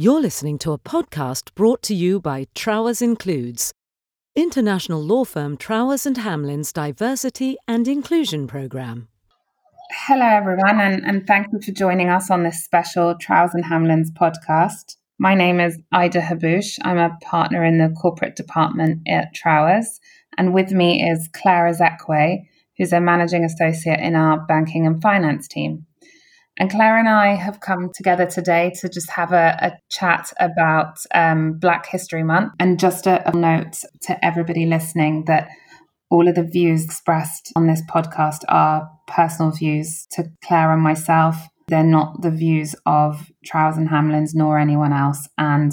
You're listening to a podcast brought to you by Trowers Includes, international law firm Trowers and Hamlins diversity and inclusion program. Hello, everyone, and, and thank you for joining us on this special Trowers and Hamlins podcast. My name is Ida Haboush. I'm a partner in the corporate department at Trowers, and with me is Claire Ezekwe, who's a managing associate in our banking and finance team. And Claire and I have come together today to just have a, a chat about um, Black History Month. And just a, a note to everybody listening that all of the views expressed on this podcast are personal views to Claire and myself. They're not the views of Trowers and Hamlins nor anyone else. And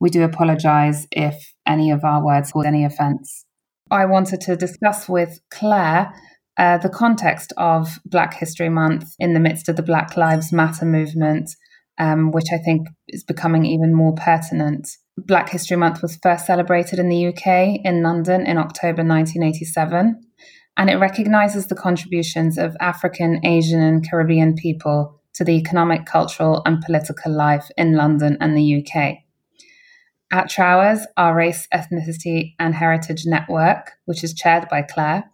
we do apologize if any of our words caused any offense. I wanted to discuss with Claire uh, the context of Black History Month in the midst of the Black Lives Matter movement, um, which I think is becoming even more pertinent. Black History Month was first celebrated in the UK in London in October 1987, and it recognises the contributions of African, Asian, and Caribbean people to the economic, cultural, and political life in London and the UK. At Trowers, our Race, Ethnicity, and Heritage Network, which is chaired by Claire,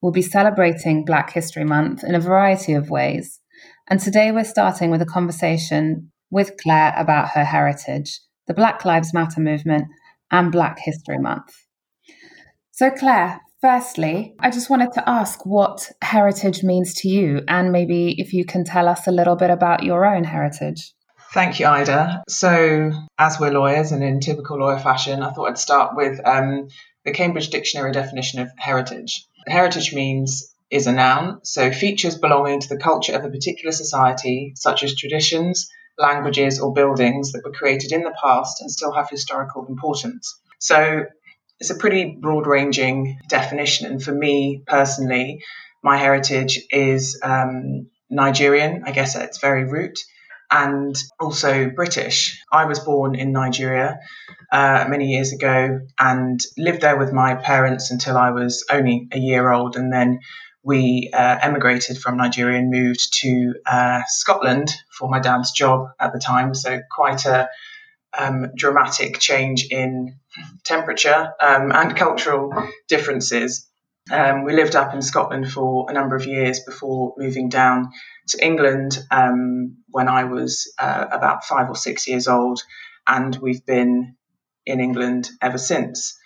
will be celebrating Black History Month in a variety of ways. And today we're starting with a conversation with Claire about her heritage, the Black Lives Matter movement, and Black History Month. So, Claire, firstly, I just wanted to ask what heritage means to you, and maybe if you can tell us a little bit about your own heritage. Thank you, Ida. So, as we're lawyers and in typical lawyer fashion, I thought I'd start with um, the Cambridge Dictionary definition of heritage. Heritage means is a noun, so features belonging to the culture of a particular society, such as traditions, languages, or buildings that were created in the past and still have historical importance. So it's a pretty broad ranging definition. And for me personally, my heritage is um, Nigerian, I guess at its very root and also British. I was born in Nigeria uh, many years ago and lived there with my parents until I was only a year old. And then we uh, emigrated from Nigeria and moved to uh, Scotland for my dad's job at the time. So, quite a um, dramatic change in temperature um, and cultural differences. Um, we lived up in Scotland for a number of years before moving down to England um, when I was uh, about five or six years old, and we've been in England ever since.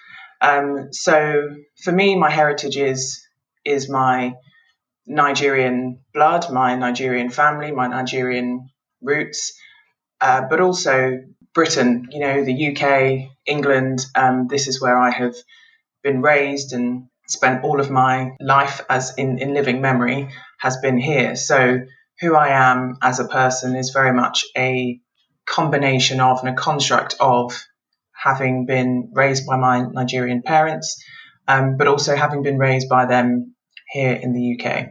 Um, so for me, my heritage is is my Nigerian blood, my Nigerian family, my Nigerian roots, uh, but also Britain. You know, the UK, England. Um, this is where I have been raised and spent all of my life as in, in living memory has been here. So who I am as a person is very much a combination of and a construct of having been raised by my Nigerian parents, um, but also having been raised by them here in the UK.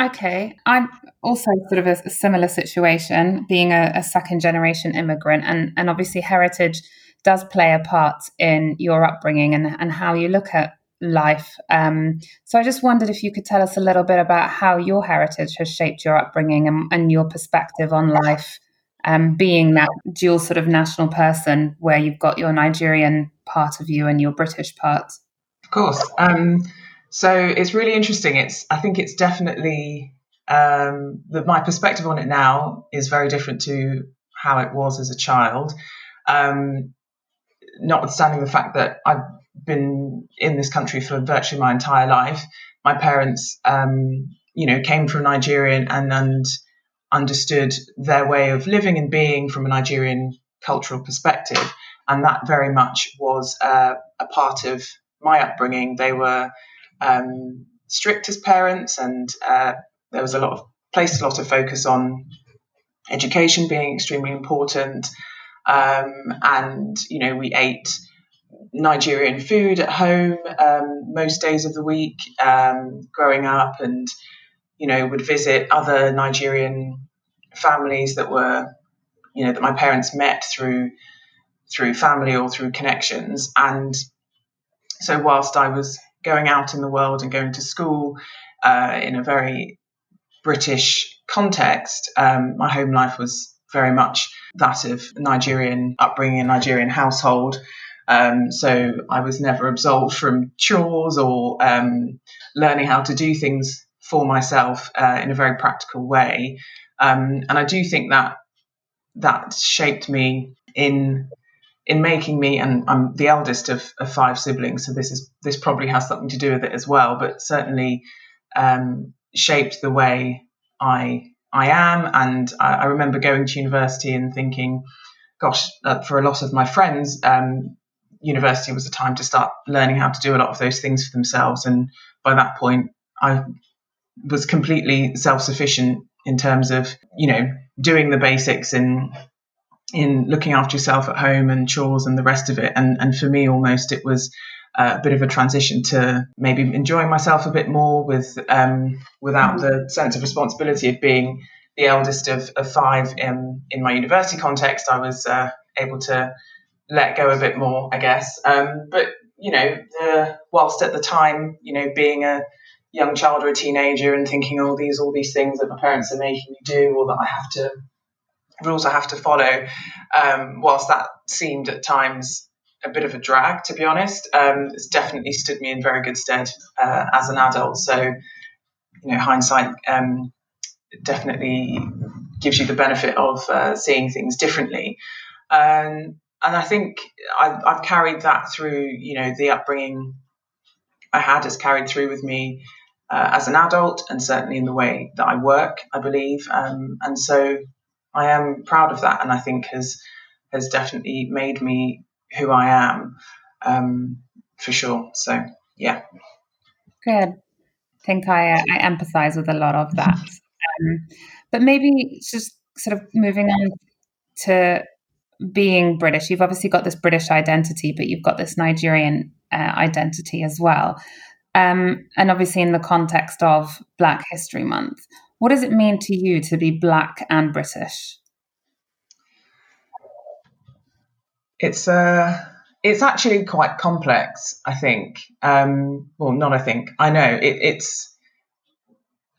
Okay, I'm also sort of a, a similar situation, being a, a second generation immigrant, and, and obviously heritage does play a part in your upbringing and, and how you look at life. Um, so I just wondered if you could tell us a little bit about how your heritage has shaped your upbringing and, and your perspective on life, um, being that dual sort of national person where you've got your Nigerian part of you and your British part. Of course. Um, so it's really interesting. It's I think it's definitely um, the, my perspective on it now is very different to how it was as a child. Um, notwithstanding the fact that I've been in this country for virtually my entire life. My parents, um, you know, came from Nigeria and, and understood their way of living and being from a Nigerian cultural perspective. And that very much was uh, a part of my upbringing. They were um, strict as parents, and uh, there was a lot of placed a lot of focus on education being extremely important. Um, and you know, we ate Nigerian food at home um, most days of the week um, growing up, and you know would visit other Nigerian families that were you know that my parents met through through family or through connections, and so whilst I was going out in the world and going to school uh, in a very British context, um, my home life was very much that of Nigerian upbringing, Nigerian household. Um, so I was never absolved from chores or um, learning how to do things for myself uh, in a very practical way. Um, and I do think that that shaped me in in making me and I'm the eldest of, of, five siblings, so this is this probably has something to do with it as well, but certainly um, shaped the way I I am. And I, I, remember going to university and thinking, gosh, uh, for a lot of my friends, um, university was the time to start learning how to do a lot of those things for themselves. And by that point, I was completely self sufficient in terms of you know doing the basics and in looking after yourself at home and chores and the rest of it. And and for me, almost it was a bit of a transition to maybe enjoying myself a bit more with um, without the sense of responsibility of being the eldest of, of five in, in my university context. I was uh, able to let go a bit more, I guess. Um, but you know, whilst at the time, you know, being a young child or a teenager and thinking, oh, these all these things that my parents are making me do, or that I have to rules I have to follow. Um, whilst that seemed at times a bit of a drag, to be honest, um, it's definitely stood me in very good stead uh, as an adult. So, you know, hindsight um, definitely gives you the benefit of uh, seeing things differently. Um, and I think I've, I've, carried that through, you know, the upbringing I had has carried through with me uh, as an adult and certainly in the way that I work, I believe. Um, and so I am proud of that, and I think has has definitely made me who I am um, for sure. So yeah, good. I think I I empathise with a lot of that, um, but maybe just sort of moving on to being British. You've obviously got this British identity, but you've got this Nigerian uh, identity as well. Um, and obviously, in the context of Black History Month, what does it mean to you to be Black and British? It's uh, it's actually quite complex. I think. Um, well, not I think. I know it, it's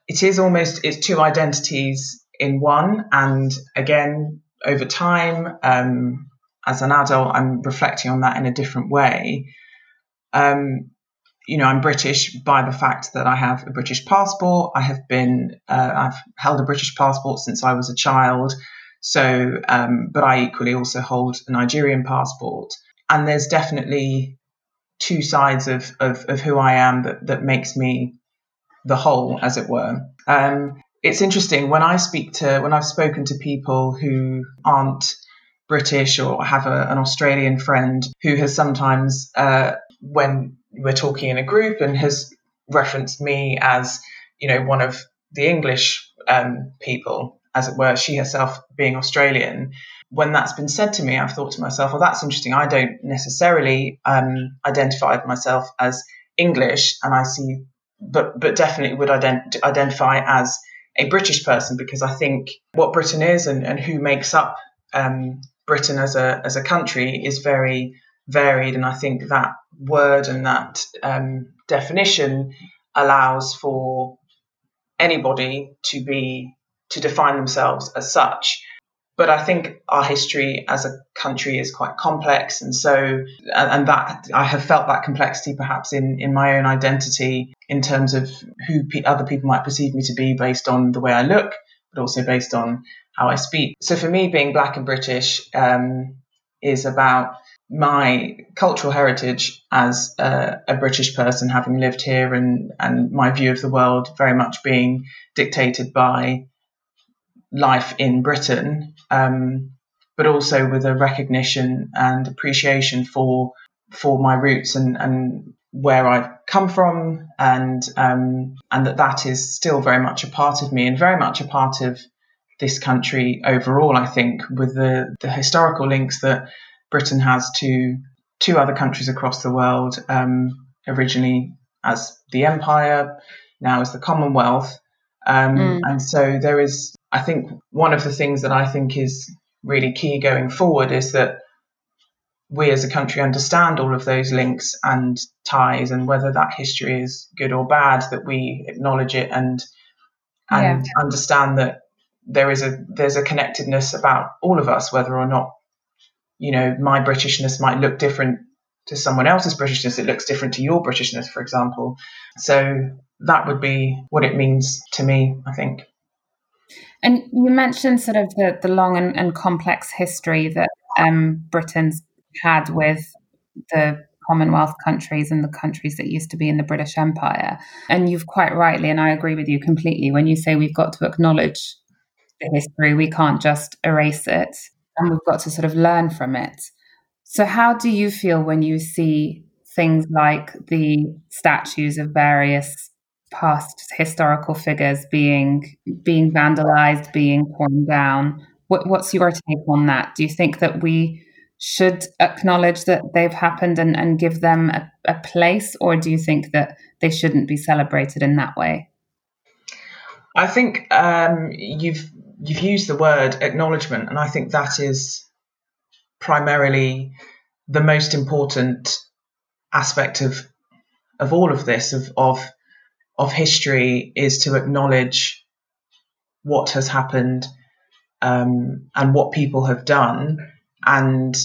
it is almost it's two identities in one. And again, over time, um, as an adult, I'm reflecting on that in a different way. Um, you know, I'm British by the fact that I have a British passport. I have been, uh, I've held a British passport since I was a child. So, um, but I equally also hold a Nigerian passport. And there's definitely two sides of, of, of who I am that, that makes me the whole, as it were. Um, it's interesting when I speak to, when I've spoken to people who aren't British or have a, an Australian friend who has sometimes, uh, when we're talking in a group and has referenced me as, you know, one of the English um, people, as it were, she herself being Australian. When that's been said to me, I've thought to myself, well, that's interesting. I don't necessarily um, identify myself as English, and I see, but but definitely would ident- identify as a British person because I think what Britain is and, and who makes up um, Britain as a as a country is very varied, and I think that word and that um, definition allows for anybody to be to define themselves as such. But I think our history as a country is quite complex, and so and that I have felt that complexity perhaps in in my own identity in terms of who other people might perceive me to be based on the way I look, but also based on how I speak. So for me, being black and British um, is about my cultural heritage as a, a, British person, having lived here, and and my view of the world very much being dictated by life in Britain, um, but also with a recognition and appreciation for for my roots and and where I've come from, and um, and that that is still very much a part of me and very much a part of this country overall. I think with the the historical links that Britain has to two other countries across the world, um, originally as the Empire, now as the Commonwealth. Um, mm. And so there is, I think, one of the things that I think is really key going forward is that we as a country understand all of those links and ties, and whether that history is good or bad, that we acknowledge it and and yeah. understand that there is a there's a connectedness about all of us, whether or not you know my Britishness might look different to someone else's Britishness. It looks different to your Britishness, for example. So that would be what it means to me, I think. And you mentioned sort of the, the long and, and complex history that um, Britain's had with the Commonwealth countries and the countries that used to be in the British Empire. And you've quite rightly, and I agree with you completely, when you say we've got to acknowledge the history, we can't just erase it, and we've got to sort of learn from it. So, how do you feel when you see things like the statues of various past historical figures being being vandalized, being torn down? What, what's your take on that? Do you think that we should acknowledge that they've happened and, and give them a, a place, or do you think that they shouldn't be celebrated in that way? I think um, you've you've used the word acknowledgement, and I think that is primarily the most important aspect of of all of this of of of history is to acknowledge what has happened um, and what people have done and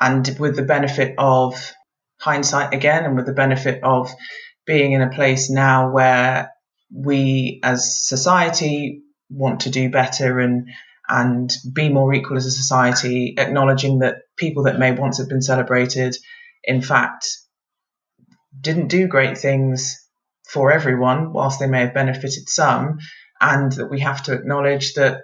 and with the benefit of hindsight again and with the benefit of being in a place now where we as society want to do better and and be more equal as a society acknowledging that people that may once have been celebrated in fact didn't do great things for everyone whilst they may have benefited some and that we have to acknowledge that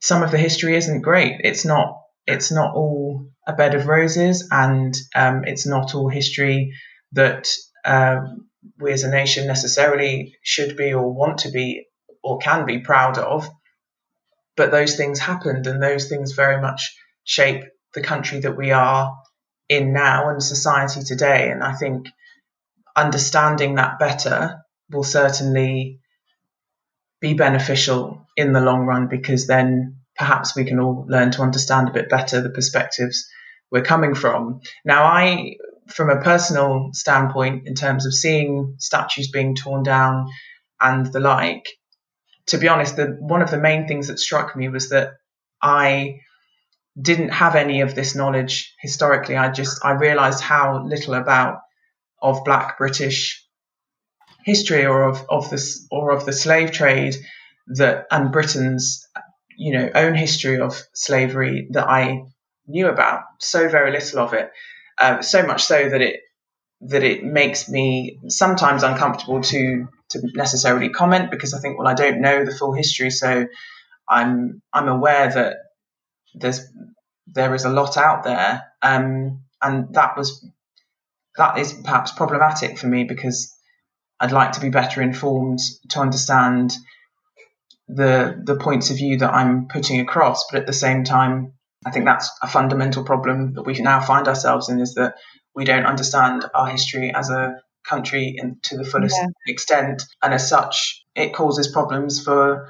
some of the history isn't great. It's not it's not all a bed of roses, and um, it's not all history that uh, we as a nation necessarily should be or want to be or can be proud of. But those things happened, and those things very much shape the country that we are in now and society today. And I think understanding that better will certainly be beneficial in the long run because then perhaps we can all learn to understand a bit better the perspectives we're coming from. Now, I, from a personal standpoint, in terms of seeing statues being torn down and the like, to be honest, the, one of the main things that struck me was that I didn't have any of this knowledge historically. I just I realised how little about of Black British history or of, of this or of the slave trade that and Britain's you know own history of slavery that I knew about. So very little of it. Uh, so much so that it that it makes me sometimes uncomfortable to to necessarily comment because I think well I don't know the full history so I'm I'm aware that there's there is a lot out there. Um, and that was that is perhaps problematic for me because I'd like to be better informed to understand the the points of view that I'm putting across. But at the same time, I think that's a fundamental problem that we now find ourselves in is that we don't understand our history as a country in, to the fullest yeah. extent, and as such, it causes problems for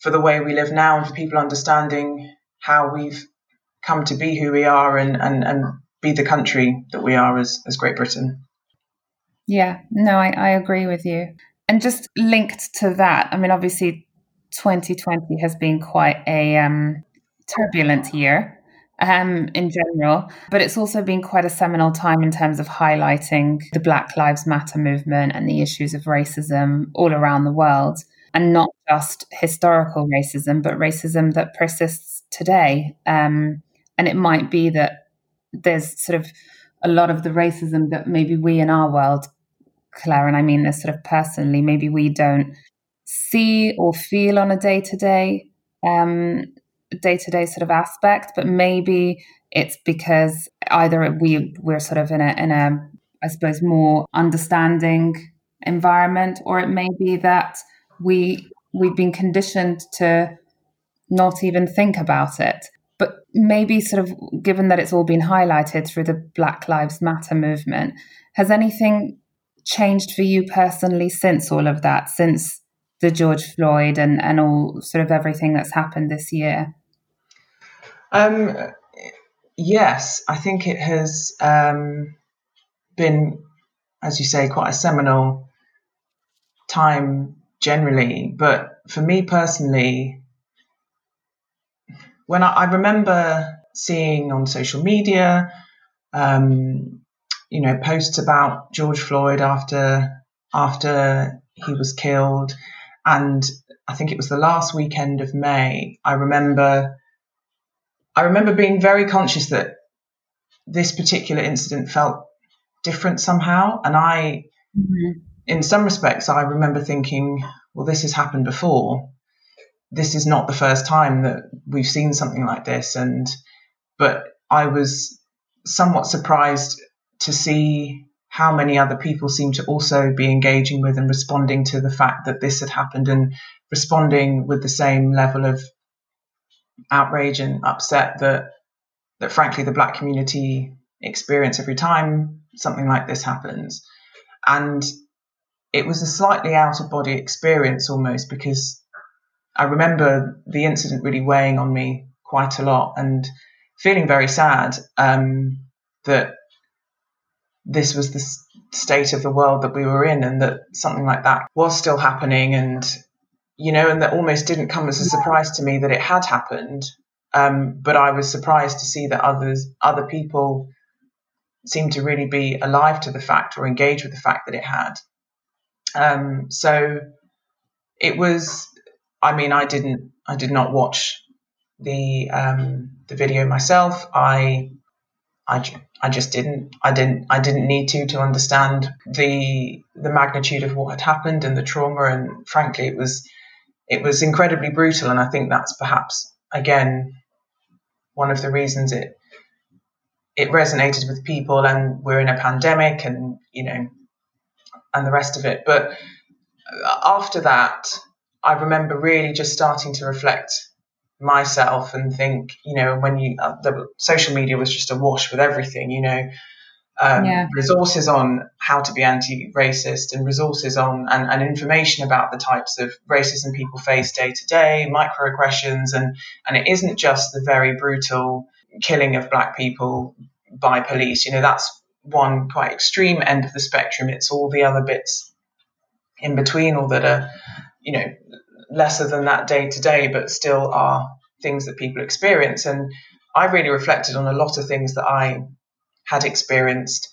for the way we live now and for people understanding how we've come to be who we are and and, and be the country that we are as, as Great Britain. Yeah, no, I, I agree with you. And just linked to that, I mean, obviously, 2020 has been quite a um, turbulent year um, in general, but it's also been quite a seminal time in terms of highlighting the Black Lives Matter movement and the issues of racism all around the world. And not just historical racism, but racism that persists today. Um, and it might be that there's sort of a lot of the racism that maybe we in our world, Claire, and I mean this sort of personally, maybe we don't see or feel on a day to um, day, day to day sort of aspect, but maybe it's because either we we're sort of in a in a I suppose more understanding environment, or it may be that we we've been conditioned to not even think about it. But maybe, sort of, given that it's all been highlighted through the Black Lives Matter movement, has anything changed for you personally since all of that, since the George Floyd and, and all sort of everything that's happened this year? Um, yes, I think it has um, been, as you say, quite a seminal time generally, but for me personally, when I, I remember seeing on social media, um, you know, posts about George Floyd after after he was killed, and I think it was the last weekend of May. I remember, I remember being very conscious that this particular incident felt different somehow, and I, mm-hmm. in some respects, I remember thinking, well, this has happened before. This is not the first time that we've seen something like this, and but I was somewhat surprised to see how many other people seem to also be engaging with and responding to the fact that this had happened and responding with the same level of outrage and upset that that frankly the black community experience every time something like this happens. And it was a slightly out of body experience almost because I remember the incident really weighing on me quite a lot and feeling very sad um, that this was the state of the world that we were in and that something like that was still happening and you know and that almost didn't come as a surprise to me that it had happened um, but I was surprised to see that others other people seemed to really be alive to the fact or engage with the fact that it had. Um, so it was I mean I didn't I did not watch the um, the video myself. I I, I just didn't I didn't I didn't need to to understand the the magnitude of what had happened and the trauma. And frankly it was it was incredibly brutal. And I think that's perhaps again one of the reasons it it resonated with people. And we're in a pandemic and you know and the rest of it. But after that I remember really just starting to reflect myself and think, you know, when you uh, the social media was just awash with everything, you know, um, yeah. resources on how to be anti-racist and resources on and, and, information about the types of racism people face day to day, microaggressions, and and it isn't just the very brutal killing of black people by police. You know, that's one quite extreme end of the spectrum. It's all the other bits in between, or that are, you know, lesser than that day to day, but still are things that people experience. And I really reflected on a lot of things that I had experienced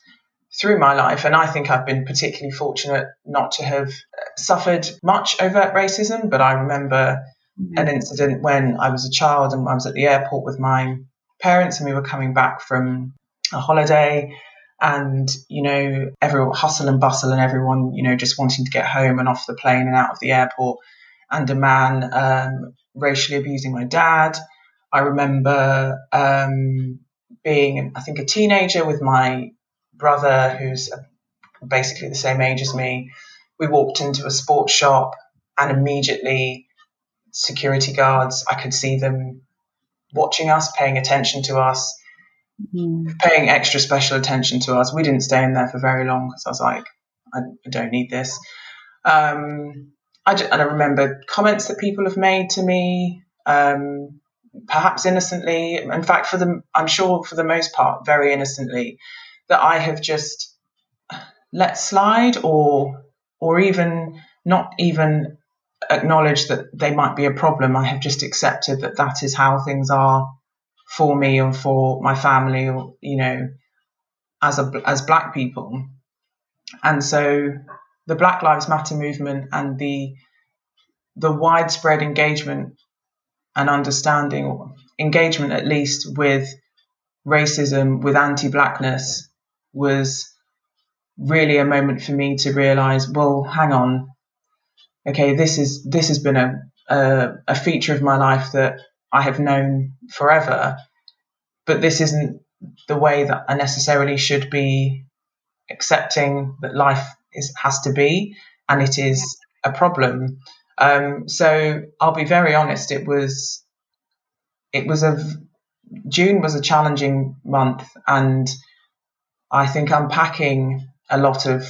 through my life. And I think I've been particularly fortunate not to have suffered much overt racism. But I remember mm-hmm. an incident when I was a child and I was at the airport with my parents and we were coming back from a holiday and you know everyone hustle and bustle and everyone you know just wanting to get home and off the plane and out of the airport and a man um, racially abusing my dad. I remember um, being, I think, a teenager with my brother, who's basically the same age as me. We walked into a sports shop, and immediately, security guards, I could see them watching us, paying attention to us, mm. paying extra special attention to us. We didn't stay in there for very long because I was like, I, I don't need this. Um, I just, and I remember comments that people have made to me, um, perhaps innocently. In fact, for the I'm sure for the most part, very innocently, that I have just let slide, or or even not even acknowledge that they might be a problem. I have just accepted that that is how things are for me or for my family, or you know, as a as black people. And so the Black Lives Matter movement and the the widespread engagement and understanding, engagement at least with racism, with anti-blackness, was really a moment for me to realize, well, hang on, okay, this is this has been a a, a feature of my life that I have known forever, but this isn't the way that I necessarily should be accepting that life is, has to be, and it is a problem. Um, so I'll be very honest. It was, it was a June was a challenging month, and I think unpacking a lot of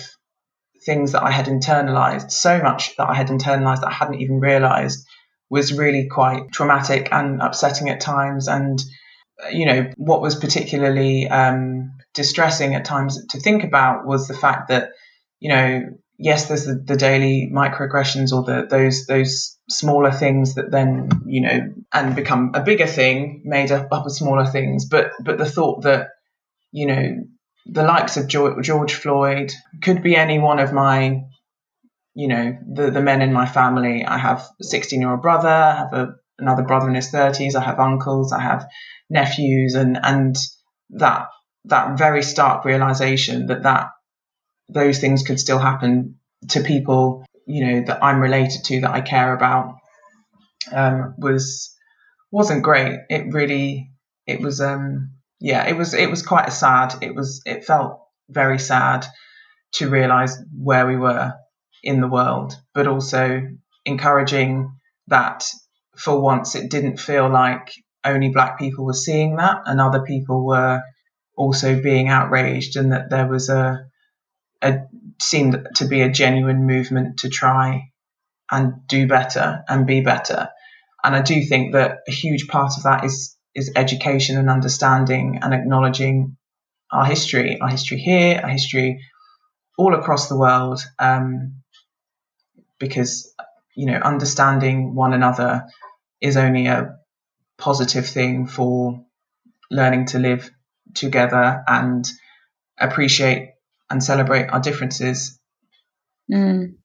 things that I had internalized, so much that I had internalized that I hadn't even realized, was really quite traumatic and upsetting at times. And you know what was particularly um, distressing at times to think about was the fact that you know yes, there's the, the daily microaggressions or the those those smaller things that then you know and become a bigger thing made up, up of smaller things. But but the thought that you know the likes of George, Floyd could be any one of my you know the the men in my family. I have a 16 year old brother. I have a, another brother in his 30s. I have uncles. I have nephews, and and that that very stark realization that that those things could still happen to people, you know, that I'm related to, that I care about, um, was wasn't great. It really, it was, um, yeah, it was, it was quite a sad. It was, it felt very sad to realize where we were in the world, but also encouraging that for once it didn't feel like only black people were seeing that and other people were also being outraged and that there was a a, seemed to be a genuine movement to try and do better and be better. And I do think that a huge part of that is is education and understanding and acknowledging our history, our history here, our history all across the world, um, because you know understanding one another is only a positive thing for learning to live together and appreciate and celebrate our differences. Mm.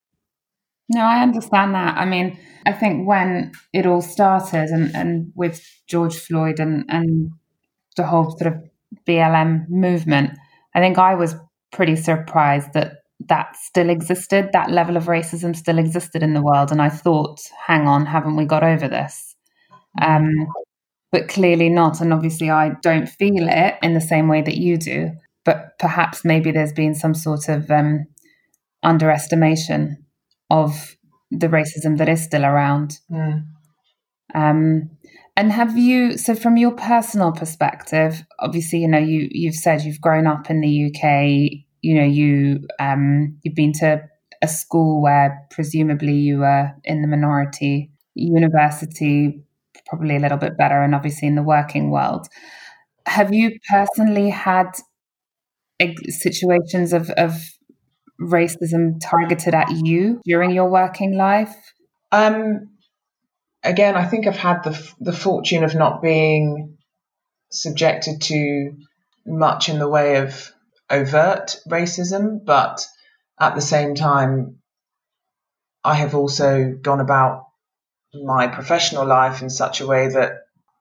No, I understand that. I mean, I think when it all started and, and with George Floyd and, and the whole sort of BLM movement, I think I was pretty surprised that that still existed, that level of racism still existed in the world. And I thought, hang on, haven't we got over this? Um, but clearly not. And obviously, I don't feel it in the same way that you do but perhaps maybe there's been some sort of um, underestimation of the racism that is still around. Mm. Um, and have you? So, from your personal perspective, obviously, you know, you you've said you've grown up in the UK. You know, you um, you've been to a school where presumably you were in the minority. University, probably a little bit better, and obviously in the working world. Have you personally had situations of, of racism targeted at you during your working life? Um, again, I think I've had the the fortune of not being subjected to much in the way of overt racism, but at the same time, I have also gone about my professional life in such a way that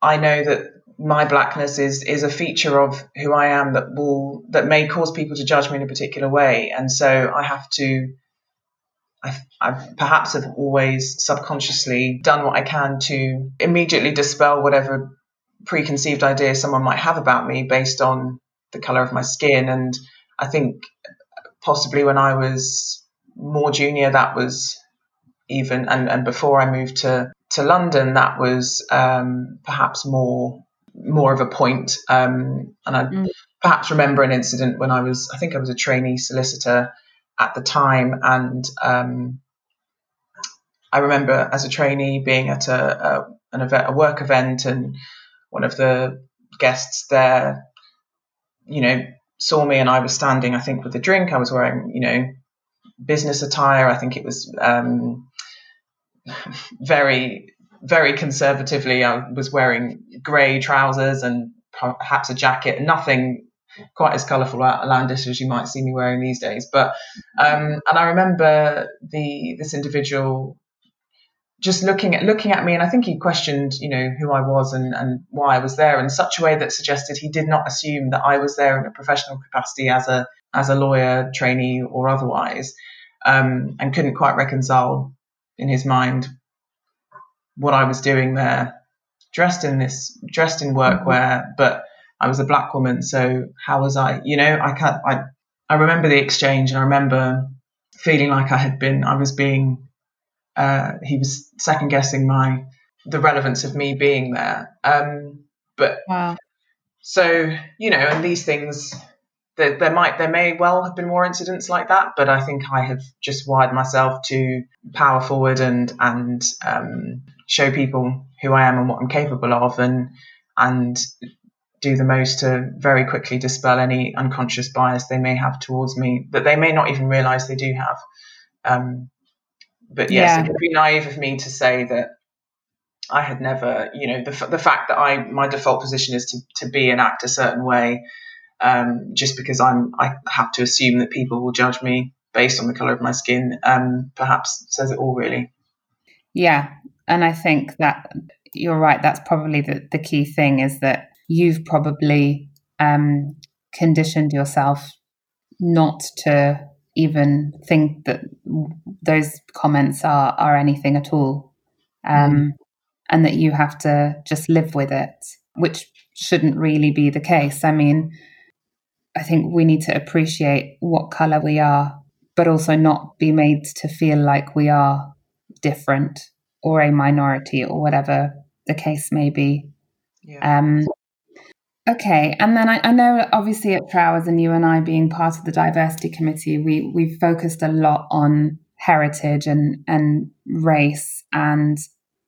I know that my blackness is is a feature of who I am that will that may cause people to judge me in a particular way, and so I have to. I, I perhaps have always subconsciously done what I can to immediately dispel whatever preconceived idea someone might have about me based on the color of my skin, and I think possibly when I was more junior, that was even and, and before I moved to to London, that was um, perhaps more more of a point. Um, and I mm. perhaps remember an incident when I was, I think I was a trainee solicitor at the time, and um, I remember as a trainee being at a, a an event, a work event, and one of the guests there, you know, saw me and I was standing, I think, with a drink. I was wearing, you know, business attire. I think it was um, very very conservatively. I was wearing grey trousers and perhaps a jacket, nothing quite as colourful outlandish as you might see me wearing these days. But um, and I remember the this individual just looking at looking at me, and I think he questioned, you know, who I was and, and why I was there in such a way that suggested he did not assume that I was there in a professional capacity as a as a lawyer, trainee, or otherwise, um, and couldn't quite reconcile in his mind what I was doing there, dressed in this, dressed in workwear, but I was a black woman. So how was I? You know, I can't. I I remember the exchange, and I remember feeling like I had been. I was being. Uh, he was second guessing my the relevance of me being there. Um, but wow. So you know, and these things there, there might there may well have been more incidents like that, but I think I have just wired myself to power forward and and um, show people who I am and what I'm capable of, and and do the most to very quickly dispel any unconscious bias they may have towards me that they may not even realise they do have. Um, but yes, yeah. it would be naive of me to say that I had never, you know, the, the fact that I my default position is to, to be and act a certain way, um, just because I'm I have to assume that people will judge me based on the color of my skin, um, perhaps says it all really. Yeah, and I think that you're right. That's probably the, the key thing is that you've probably um, conditioned yourself not to even think that those comments are are anything at all, um, mm. and that you have to just live with it, which shouldn't really be the case. I mean, I think we need to appreciate what color we are, but also not be made to feel like we are different or a minority or whatever the case may be. Yeah. Um, Okay, and then I, I, know obviously at Trowers and you and I being part of the diversity committee, we we've focused a lot on heritage and and race, and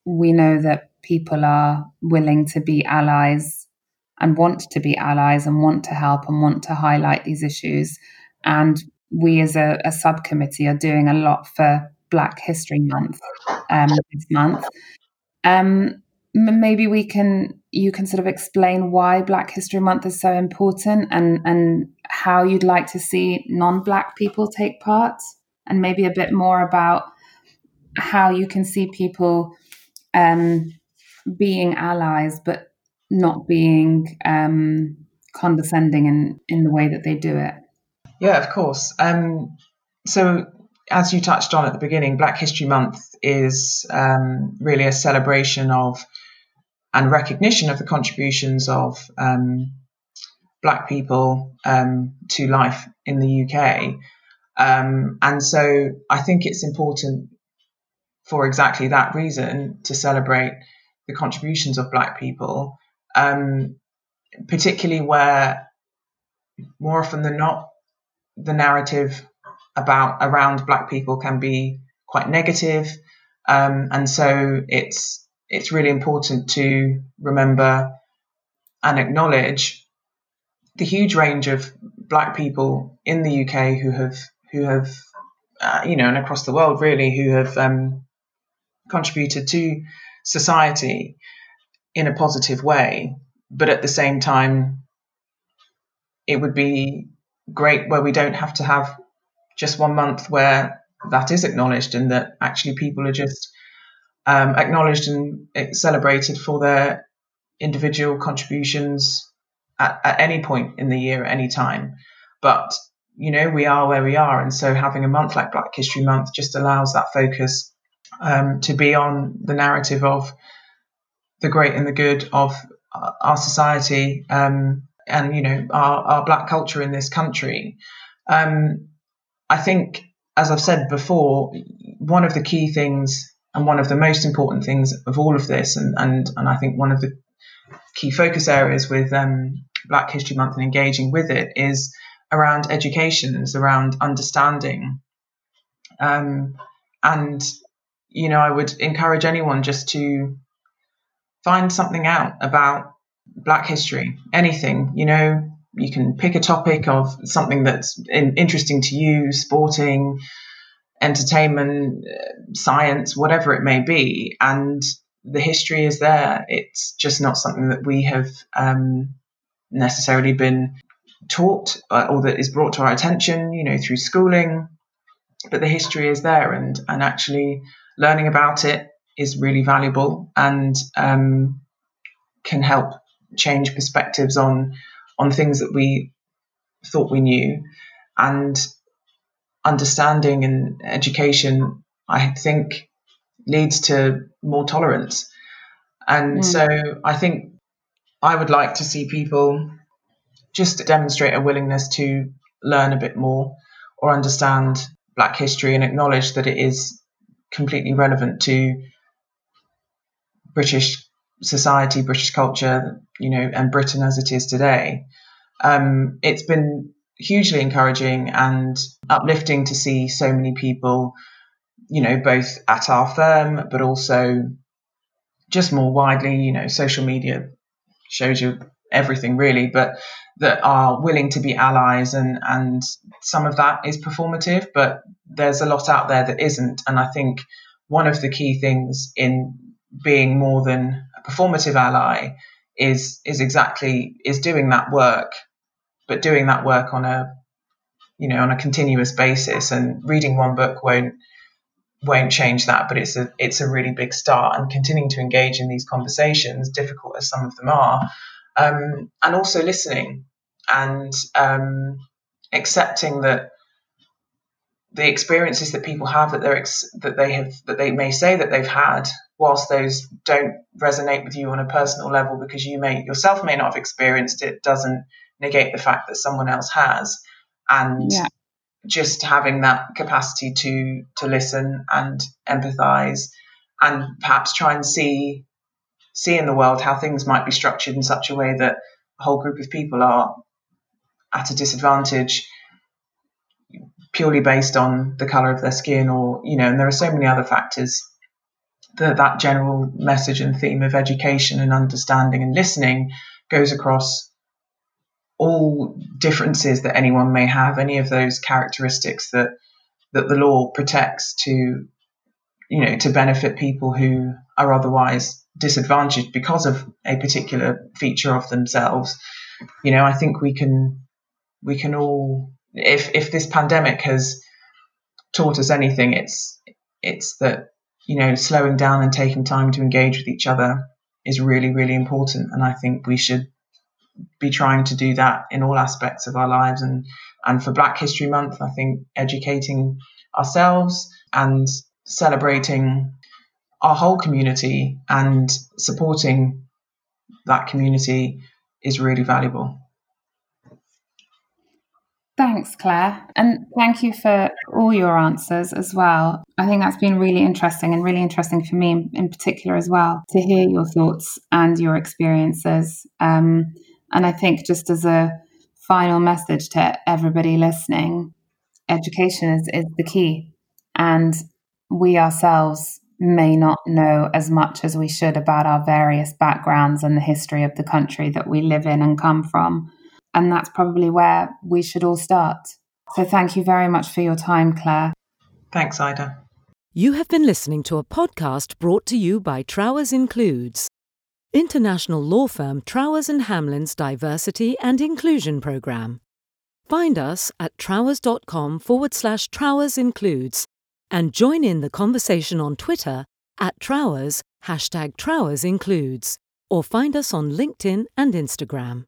we know that people are willing to be allies and want to be allies and want to help and want to highlight these issues. And we as a, a subcommittee are doing a lot for Black History Month um, this month. Um, maybe we can you can sort of explain why Black History Month is so important and and how you'd like to see non-black people take part and maybe a bit more about how you can see people um, being allies but not being um, condescending in, in the way that they do it. Yeah, of course. Um, so, as you touched on at the beginning, Black History Month is um, really a celebration of and recognition of the contributions of um, black people um, to life in the UK. Um, and so I think it's important for exactly that reason to celebrate the contributions of black people, um, particularly where more often than not, the narrative about around black people can be quite negative. Um, and so it's it's really important to remember and acknowledge the huge range of black people in the UK who have who have uh, you know and across the world really who have um, contributed to society in a positive way but at the same time it would be great where we don't have to have just one month where that is acknowledged and that actually people are just um, acknowledged and celebrated for their individual contributions at, at any point in the year, at any time. But you know, we are where we are, and so having a month like Black History Month just allows that focus um, to be on the narrative of the great and the good of our society um, and you know our, our black culture in this country. Um, I think, as I've said before, one of the key things and one of the most important things of all of this, and, and, and I think one of the key focus areas with um, Black History Month and engaging with it is around education, is around understanding. Um, and, you know, I would encourage anyone just to find something out about Black history, anything, you know, you can pick a topic of something that's in, interesting to you, sporting, entertainment, science, whatever it may be. And the history is there. It's just not something that we have um, necessarily been taught uh, or that is brought to our attention, you know, through schooling. But the history is there, and and actually learning about it is really valuable and um, can help change perspectives on on things that we thought we knew. And understanding and education, I think, leads to more tolerance. And mm. so I think I would like to see people just demonstrate a willingness to learn a bit more or understand Black history and acknowledge that it is completely relevant to British society, British culture, you know, and Britain as it is today. Um, it's been hugely encouraging and uplifting to see so many people, you know, both at our firm, but also just more widely, you know, social media shows you everything really, but that are willing to be allies and and some of that is performative, but there's a lot out there that isn't. And I think one of the key things in being more than performative ally is is exactly is doing that work, but doing that work on a you know on a continuous basis. And reading one book won't won't change that, but it's a it's a really big start. And continuing to engage in these conversations, difficult as some of them are, um, and also listening and um, accepting that the experiences that people have that they're ex- that they have that they may say that they've had whilst those don't resonate with you on a personal level because you may yourself may not have experienced it doesn't negate the fact that someone else has and yeah. just having that capacity to to listen and empathize and perhaps try and see see in the world how things might be structured in such a way that a whole group of people are at a disadvantage purely based on the color of their skin or you know and there are so many other factors that that general message and theme of education and understanding and listening goes across all differences that anyone may have any of those characteristics that that the law protects to you know to benefit people who are otherwise disadvantaged because of a particular feature of themselves. You know i think we can we can all if if this pandemic has taught us anything it's it's that you know slowing down and taking time to engage with each other is really really important and i think we should be trying to do that in all aspects of our lives and and for black history month i think educating ourselves and celebrating our whole community and supporting that community is really valuable. Thanks, Claire. And thank you for all your answers as well. I think that's been really interesting and really interesting for me in particular as well to hear your thoughts and your experiences. Um, and I think just as a final message to everybody listening, education is, is the key. And we ourselves may not know as much as we should about our various backgrounds and the history of the country that we live in and come from. And that's probably where we should all start. So thank you very much for your time, Claire. Thanks, Ida. You have been listening to a podcast brought to you by Trowers Includes, international law firm Trowers and Hamlins diversity and inclusion program. Find us at trowers.com forward slash Trowers Includes and join in the conversation on Twitter at Trowers, hashtag Trowers includes, or find us on LinkedIn and Instagram.